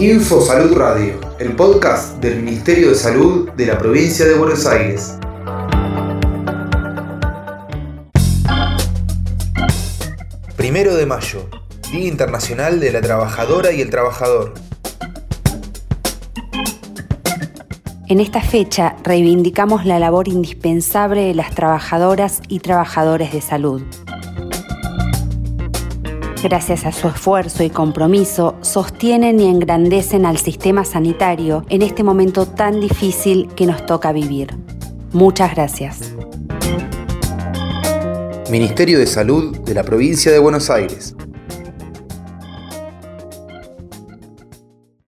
Info Salud Radio, el podcast del Ministerio de Salud de la provincia de Buenos Aires. Primero de mayo, Día Internacional de la Trabajadora y el Trabajador. En esta fecha reivindicamos la labor indispensable de las trabajadoras y trabajadores de salud. Gracias a su esfuerzo y compromiso, sostienen y engrandecen al sistema sanitario en este momento tan difícil que nos toca vivir. Muchas gracias. Ministerio de Salud de la Provincia de Buenos Aires.